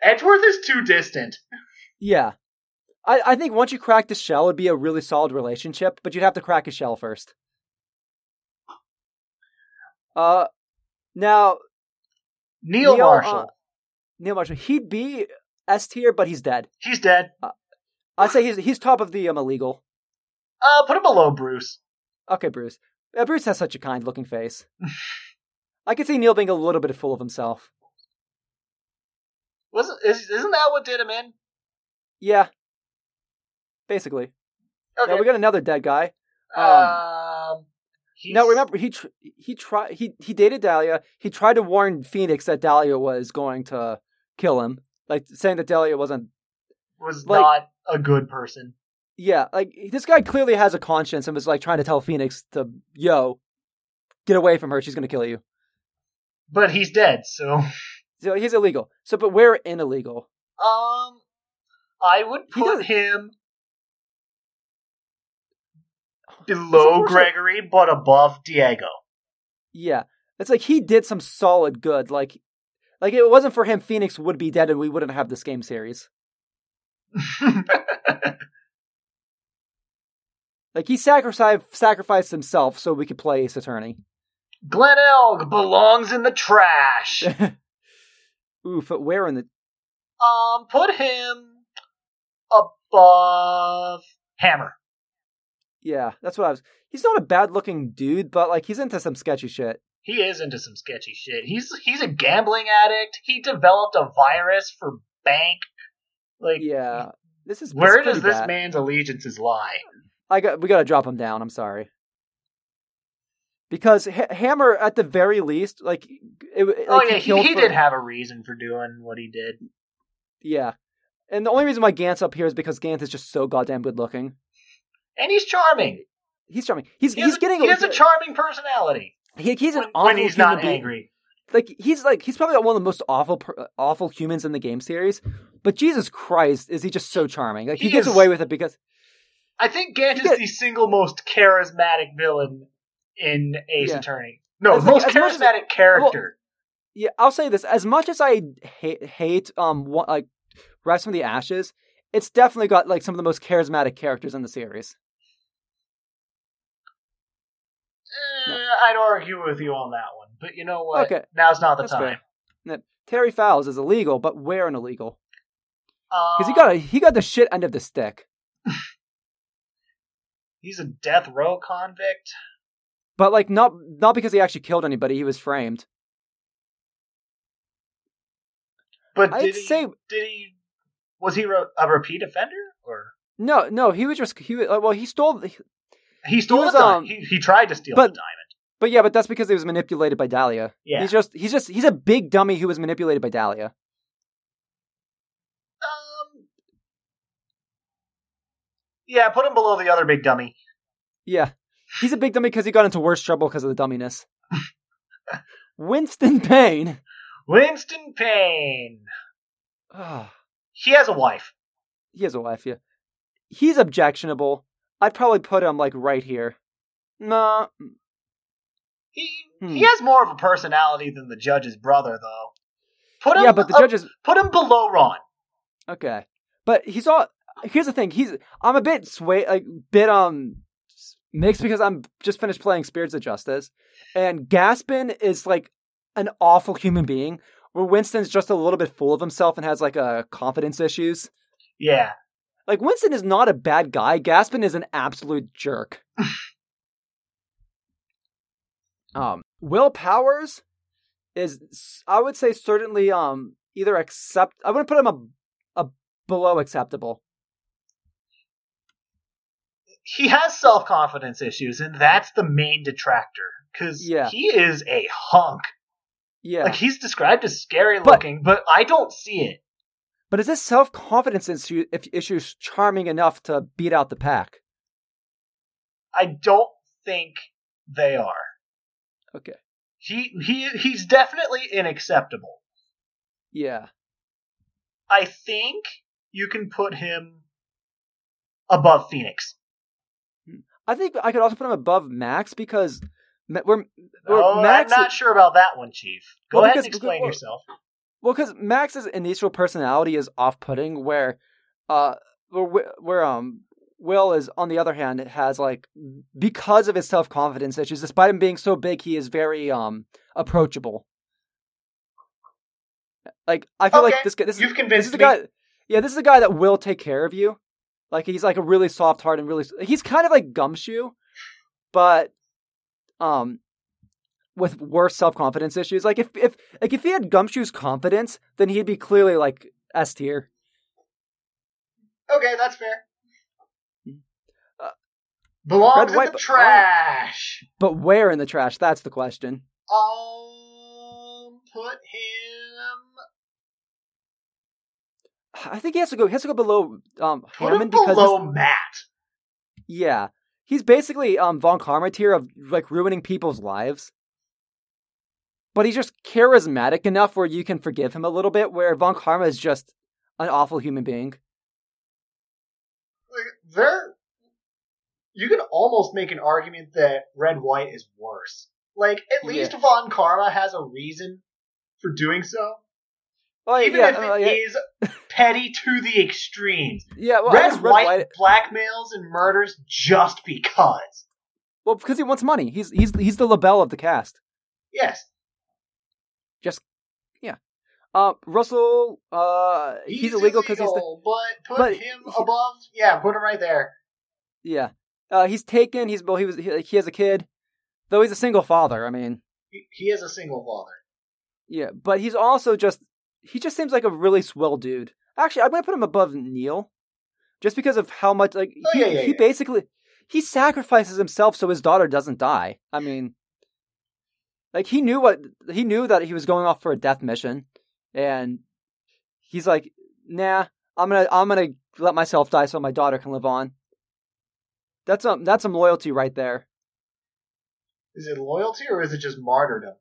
Edgeworth is too distant. Yeah. I, I think once you crack the shell, it'd be a really solid relationship, but you'd have to crack a shell first. Uh, now Neil, Neil, Marshall, uh, Neil Marshall, he'd be S tier, but he's dead. he's dead. I'd say he's he's top of the um illegal. Uh, put him below Bruce. Okay, Bruce. Uh, Bruce has such a kind looking face. I could see Neil being a little bit full of himself. Wasn't is, isn't that what did him in? Yeah, basically. Okay. Now we got another dead guy. um, he's- Now remember, he tr- he tried he he dated Dahlia. He tried to warn Phoenix that Dahlia was going to kill him, like saying that Dahlia wasn't. was like- not a good person. Yeah, like this guy clearly has a conscience and was like trying to tell Phoenix to yo, get away from her. She's gonna kill you. But he's dead, so So he's illegal. So, but we're in illegal. um, I would put him below Gregory, but above Diego. Yeah, it's like he did some solid good. Like, like it wasn't for him, Phoenix would be dead, and we wouldn't have this game series. Like he sacrificed sacrificed himself so we could play Ace Attorney. Glen Elg belongs in the trash. Oof, but where in the um, put him above Hammond. Yeah, that's what I was. He's not a bad looking dude, but like he's into some sketchy shit. He is into some sketchy shit. He's he's a gambling addict. He developed a virus for bank. Like, Yeah, this is where this is does this bad. man's allegiances lie? I got we got to drop him down. I'm sorry. Because H- Hammond, at the very least, like, it, oh, like oh yeah, he, killed he for- did have a reason for doing what he did. Yeah, and the only reason why Gant's up here is because Gant is just so goddamn good looking. And he's charming. He's charming. He's He he's has, getting he has a charming personality he, he's an when, awful when he's human not being. angry. Like he's like he's probably one of the most awful awful humans in the game series. But Jesus Christ, is he just so charming? Like he, He gets is- away with it because I think Gant is the single most charismatic villain in Ace Yeah. Attorney. No, As like- most as much as- charismatic character. yeah, I'll say this: as much as I hate hate um like Rise from the Ashes, it's definitely got like some of the most charismatic characters in the series. Eh, I'd argue with you on that one, but you know what? Okay. Now's not the That's time. Terry Fowles is illegal, but where an illegal? Because he got a, he got the shit end of the stick. he's a death row convict. But like not not because he actually killed anybody, he was framed. But I'd did he, say- did he was he a repeat offender or No, no, he was just he was, uh, well he stole he stole was, the diamond? um, he, he tried to steal but- the diamond. but yeah, but that's because he was manipulated by Dahlia. Yeah. He's just he's just he's a big dummy who was manipulated by Dahlia. Um. Yeah, put him below the other big dummy. Yeah. He's a big dummy because he got into worse trouble because of the dumminess. Winston Payne. Winston Payne. Ah, He has a wife. he has a wife, yeah. He's objectionable. I'd probably put him like right here. Nah. He Hmm. he has more of a personality than the judge's brother, though. Put him. Yeah, but the up- judge is put him below Ron. okay. But he's all here's the thing, he's I'm a bit sway like bit um mixed because I'm just finished playing Spirits of Justice. And Gaspen is like an awful human being, where Winston's just a little bit full of himself and has like a confidence issues. Yeah. Like Winston is not a bad guy. Gaspen is an absolute jerk. um, Will Powers is, I would say, certainly um either accept. I wouldn't put him a, a below acceptable. He has self confidence issues, and that's the main detractor. Because Yeah. he is a hunk. Yeah, Like he's described as scary But- looking, but I don't see it. but is this self confidence issue if issues charming enough to beat out the pack? I don't think they are. Okay. He he he's definitely unacceptable. Yeah. I think you can put him above Phoenix. I think I could also put him above Max because we're, we're Oh, Max. I'm not sure about that one, Chief. Go Well, ahead and explain well, yourself. Well, because Max's initial personality is off-putting, where, uh, where, where um Will is on the other hand it has like because of his self-confidence issues, despite him being so big, he is very um approachable. Like I feel Okay, like this guy, this is You've this convinced is the guy. Yeah, this is the guy that will take care of you. Like he's like a really soft heart and really he's kind of like Gumshoe, but um with worse self confidence issues. Like if if like if he had Gumshoe's confidence, then he'd be clearly like S tier. Okay, that's fair. Uh, Belongs Red, in the but- trash. But where in the trash? That's the question. Um, put him. I think he has to go. He has to go below um Hammond because below Matt. yeah, he's basically um Von Karma tier of like ruining people's lives. But he's just charismatic enough where you can forgive him a little bit. Where Von Karma is just an awful human being. Like, There, you can almost make an argument that Red White is worse. Like, at least Von Karma has a reason for doing so, Oh even yeah, if uh, yeah, is petty to the extremes. yeah. Well, Red, Red White, White. blackmails and murders just because. Well, because he wants money. He's he's he's the label of the cast. Yes, Just yeah. Uh, Russell. Uh, he's, illegal because he's the but put but him he- above. Yeah, put him right there. yeah. Uh, he's taken. He's well. He was. He, he has a kid, though he's a single father. I mean, He, he is a single father. yeah. But he's also just. He just seems like a really swell dude. Actually, I'm gonna put him above Neil, just because of how much like Oh, he yeah, yeah, he yeah. basically he sacrifices himself so his daughter doesn't die. I mean, like he knew what he knew that he was going off for a death mission, and he's like, nah, I'm gonna I'm gonna let myself die so my daughter can live on. That's um that's some loyalty right there. Is it loyalty or is it just martyrdom?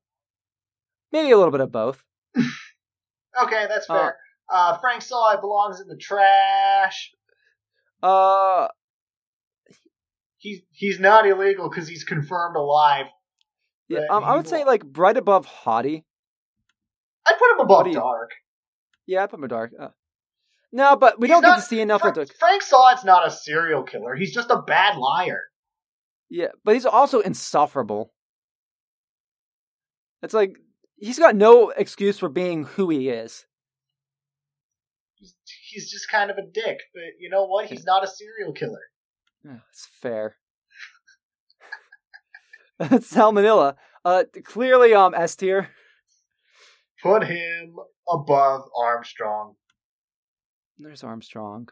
Maybe a little bit of both. Okay, that's fair. Uh, Frank Saw belongs in the trash. Uh, He's he's not illegal because he's confirmed alive. yeah, um, I would say like right above Hotti. I'd put him above you- Darke. Yeah, I put him dark. Uh, no, but we He's don't get to see enough Frank, of the. Frank Saw's not a serial killer. He's just a bad liar. Yeah, but he's also insufferable. It's like he's got no excuse for being who he is. He's, he's just kind of a dick, but you know what? He's not a serial killer. It's fair. Sal Manella. Uh, clearly, um, S tier. Put him above Armstrong. There's Armstrong.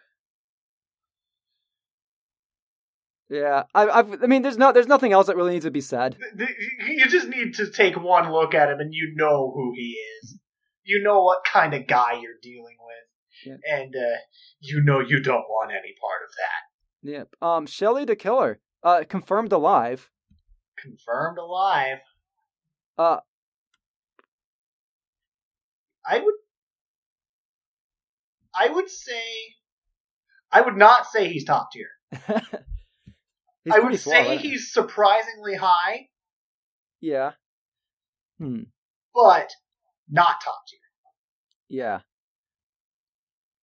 Yeah, I, I've, I mean, there's not, there's nothing else that really needs to be said. You just need to take one look at him and you know who he is. You know what kind of guy you're dealing with. And uh, you know you don't want any part of that. Yep. Um, Shelly de Killer. Uh, confirmed alive. Confirmed alive. Uh, I would. I would say. I would not say he's top tier. he's I would slow, say he's surprisingly high, Yeah. Hmm. but not top tier. Yeah.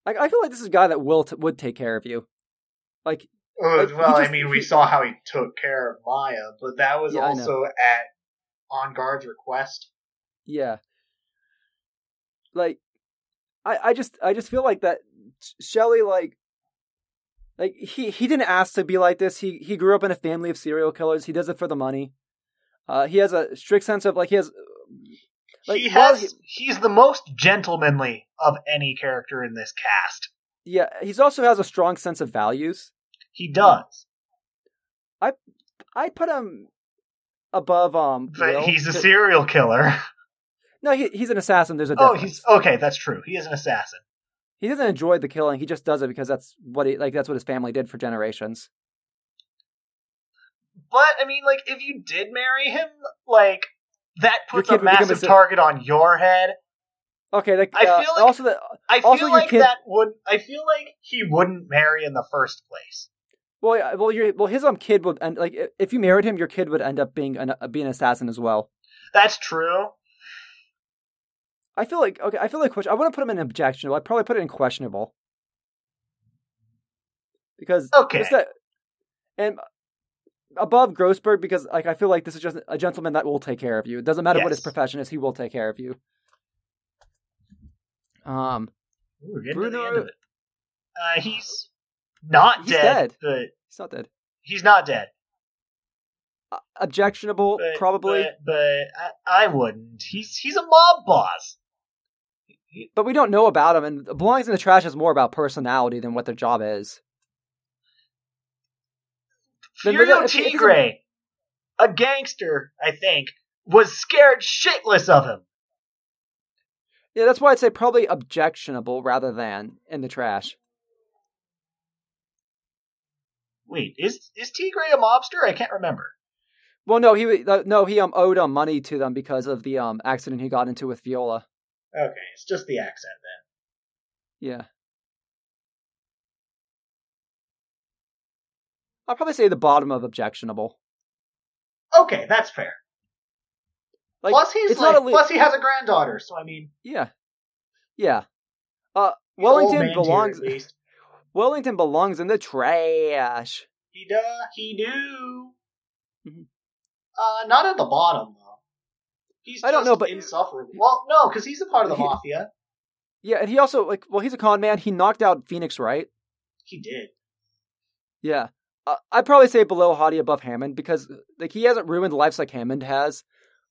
I, I feel like this is a guy that will t- would take care of you. Like, Uh, Like, well, just- I mean, we he- saw how he took care of Maya, but that was Yeah, also at Engarde's request. yeah. Like, I, I just, I just feel like that Shelly, like, like he, he didn't ask to be like this. He, he grew up in a family of serial killers. He does it for the money. Uh, he has a strict sense of like he has. Like, he has. he's the most gentlemanly of any character in this cast. Yeah, he's also has a strong sense of values. He does, I I put him above um. but Will. he's a serial killer. No, he, he's an assassin. There's a Oh, difference. he's okay. That's true. He is an assassin. He doesn't enjoy the killing. He just does it because that's what he like. That's what his family did for generations. But I mean, like, if you did marry him, like that puts a massive a target on your head. Okay, like, I uh, feel like- also that I feel Also, your like kid- that would. I feel like he wouldn't marry in the first place. well, yeah, well, your well, his um kid would end like if you married him, your kid would end up being an uh, being an assassin as well. That's true. I feel like okay, I feel like question. I want to put him in objectionable. I'd probably put it in questionable because Okay. that and above Grossberg because like I feel like this is just a gentleman that will take care of you. It doesn't matter what his profession is, he will take care of you. Um, Ooh, we're to the Bruto- end of it. Uh, he's not He's dead, dead. but he's not dead. he's not dead. Uh, objectionable, But, probably, but, but I, I wouldn't. He's he's a mob boss. But we don't know about him. And belongs in the trash is more about personality than what their job is. Furio if- if it's a- Tigre, a gangster, I think, was scared shitless of him. Yeah, that's why I'd say probably objectionable rather than in the trash. Wait, is is Tigre a mobster? I can't remember. Well, no, he uh, no he um owed um money to them because of the um accident he got into with Viola. Okay, it's just the accent then. Yeah. I'll probably say the bottom of objectionable. Okay, that's fair. Like, plus, he's it's like, not a le- plus he has a granddaughter, so I mean, yeah, yeah. Uh, Wellington belongs. at least. Wellington belongs in the trash. He do, he do. Mhm. Uh, not at the bottom though. He's I don't know, but- insufferable. Well, no, because he's a part of the He- mafia. Yeah, and he also like well, he's a con man. He knocked out Phoenix, right? He did. Yeah. Uh, I'd probably say below Hotti, above Hammond because like he hasn't ruined lives like Hammond has.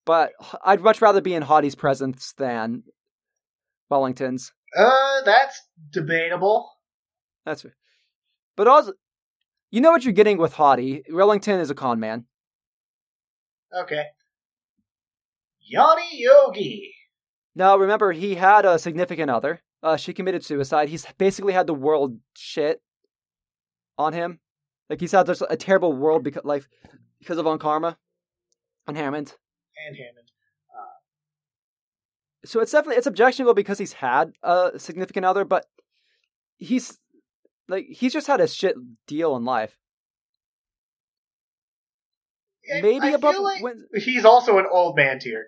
But I'd much rather be in Hotti's presence than Wellington's. Uh, that's debatable. That's But also, you know what you're getting with Hottie. Wellington is a con man. Okay. Yanni Yogi. Now, remember, he had a significant other. Uh, she committed suicide. He's basically had the world shit on him. Like he's had this, a terrible world because life because of von Karma on Hammond. and Hammond. So it's definitely it's objectionable because he's had a significant other, but he's like he's just had a shit deal in life. I- Maybe I above feel like when, he's also an old man tier.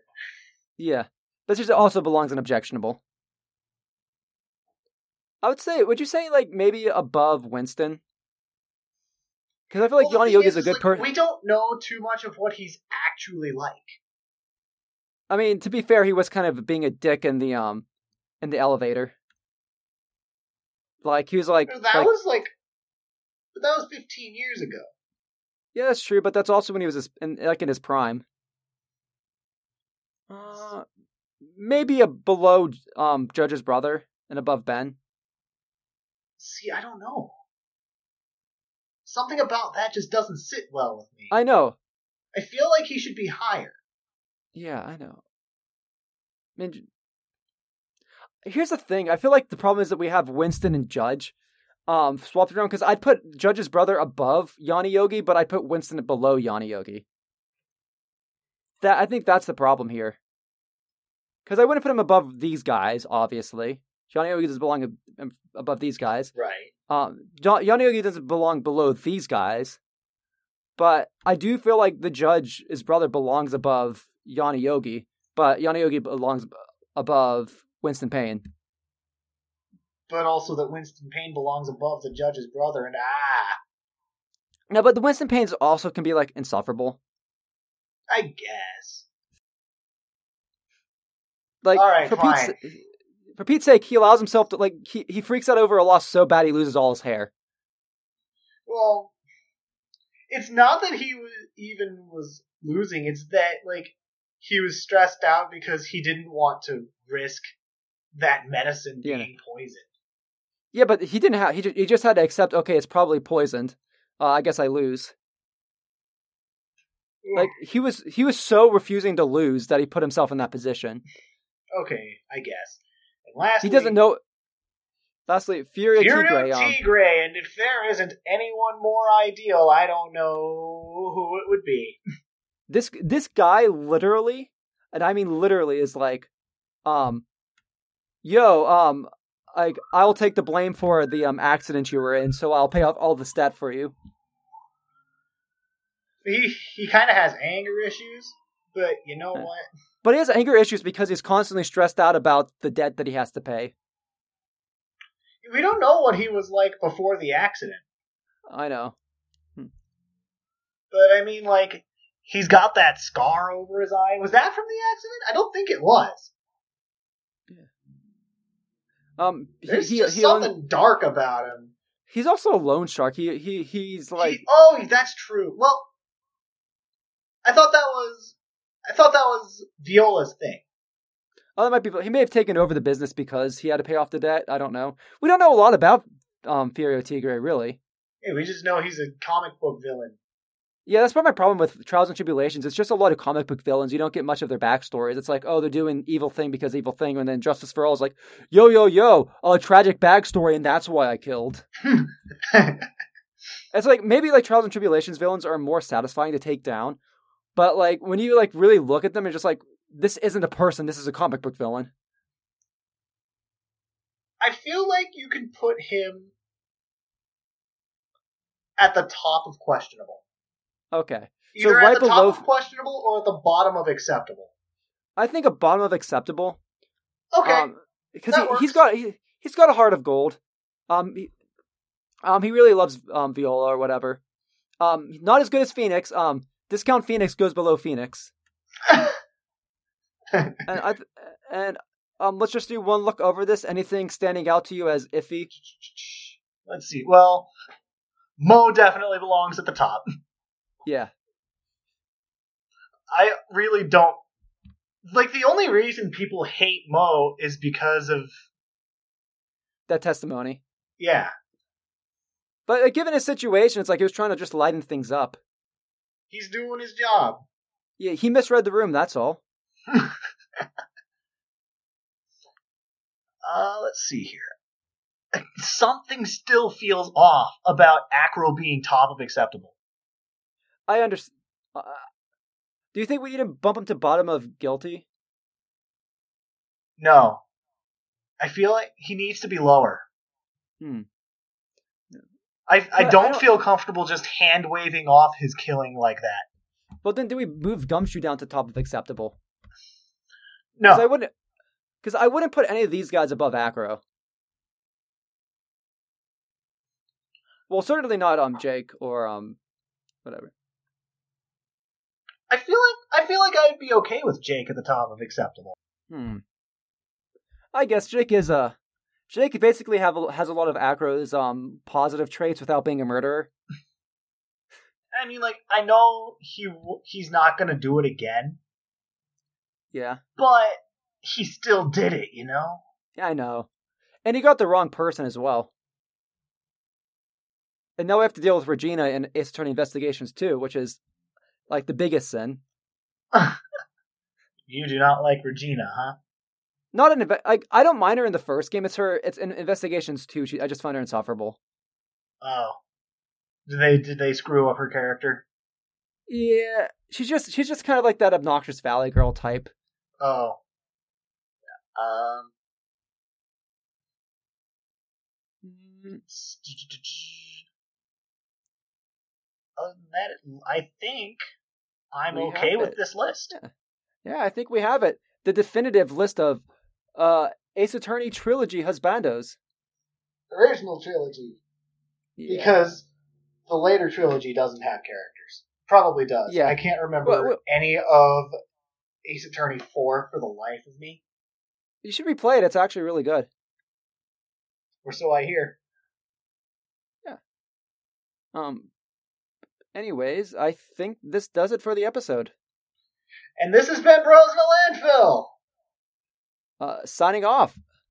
yeah. This just also belongs in objectionable. I would say, would you say like maybe above Winston? Because I feel like Well, the Yanni Yogi is a good like, person. We don't know too much of what he's actually like. I mean, to be fair, he was kind of being a dick in the um in the elevator. Like he was like, that like- was like, but that was 15 years ago. Yeah, that's true, but that's also when he was his, in, like in his prime. Uh, maybe a below um Judge's brother and above Ben. See, I don't know. Something about that just doesn't sit well with me. I know. I feel like he should be higher. Yeah, I know. I mean, here's the thing. I feel like the problem is that we have Winston and Judge um swapped around because I'd put Judge's brother above Yanni Yogi, but I'd put Winston below Yanni Yogi. That I think that's the problem here. Because I wouldn't put him above these guys, obviously. Yanni Yogi doesn't belong above these guys. Right. Um, Yanni Yogi doesn't belong below these guys, but I do feel like the judge, his brother, belongs above Yanni Yogi, but Yanni Yogi belongs above Winston Payne. But also that Winston Payne belongs above the judge's brother, and ah, No, but the Winston Paynes also can be like insufferable. I guess. Like All right, for fine. Pete's for Pete's sake, he allows himself to like he he freaks out over a loss so bad he loses all his hair. Well, it's not that he was even was losing. It's that like he was stressed out because he didn't want to risk that medicine Yeah. being poisoned. Yeah, but he didn't have he just, he just had to accept. Okay, it's probably poisoned. Uh, I guess I lose. Like he was he was so refusing to lose that he put himself in that position. okay, I guess. And lastly, He doesn't know. Lastly, Fury Fury Tigre. Um, Tigre, and if there isn't anyone more ideal, I don't know who it would be. this this guy literally, and I mean literally, is like, um, yo, um, like I'll take the blame for the um accident you were in, so I'll pay off all the stat for you. He he kind of has anger issues, but you know Yeah. what? But he has anger issues because he's constantly stressed out about the debt that he has to pay. We don't know what he was like before the accident. I know. But I mean, like, he's got that scar over his eye. Was that from the accident? I don't think it was. Um, he, There's he, just he something dark about him. he's also a loan shark. He he he's like He- oh, that's true. Well, I thought that was, I thought that was Viola's thing. Oh, that might be. He may have taken over the business because he had to pay off the debt. I don't know. We don't know a lot about um Furio Tigre, really. We just know he's a comic book villain. Yeah, that's part of my problem with Trials and Tribulations. It's just a lot of comic book villains. You don't get much of their backstories. It's like, oh, they're doing evil thing because evil thing, and then Justice for All is like, yo, yo, yo, a tragic backstory, and that's why I killed. It's like maybe like Trials and Tribulations villains are more satisfying to take down, but like when you like really look at them, you're just like, this isn't a person. This is a comic book villain. I feel like you can put him at the top of questionable. Okay. So right at the below- questionable or at the bottom of acceptable. I think a bottom of acceptable. Okay. Um, because he, he's works. got he, he's got a heart of gold. Um, he, um, he really loves um Viola or whatever. Um, not as good as Phoenix. Um, discount Phoenix goes below Phoenix. And I th- and um, let's just do one look over this. Anything standing out to you as iffy? Let's see. Well, Moe definitely belongs at the top. Yeah, I really don't like the only reason people hate Moe is because of that testimony. yeah. But like, given his situation, it's like he was trying to just lighten things up. He's doing his job. Yeah, he misread the room. That's all. Uh, let's see here. Something still feels off about Acro being top of acceptable. I understand. Uh, do you think we need to bump him to bottom of guilty? No. I feel like he needs to be lower. Hmm. I, I don't don't- feel comfortable just hand waving off his killing like that. Well, then do we move Gumshoe down to top of acceptable? Because I wouldn't. Because I wouldn't put any of these guys above Acro. Well, certainly not um Jake or um whatever. I feel like I feel like I'd be okay with Jake at the top of acceptable. Hmm. I guess Jake is a Jake basically have a, has a lot of Acro's um positive traits without being a murderer. I mean, like I know he he's not gonna do it again, Yeah. but he still did it. You know. Yeah, I know. And he got the wrong person as well. And now we have to deal with Regina and Ace Attorney investigations too, which is like the biggest sin. You do not like Regina, huh? Not an inve- I, I don't mind her in the first game. It's her. It's in investigations too. She, I just find her insufferable. Oh, did they did they screw up her character? Yeah, she's just she's just kind of like that obnoxious Valley Girl type. Oh, um, Mm, other than that, I think I'm We okay with it. this list. Yeah, I think we have it. The definitive list of uh Ace Attorney trilogy husbandos. Original trilogy, Yeah. because the later trilogy doesn't have characters. Probably does. Yeah. I can't remember Well, well- any of Ace Attorney four for the life of me, you should replay it. It's actually really good. or so I hear. Yeah. Um. Anyways, I think this does it for the episode. And this has been Bros in a Landfill. Uh, signing off.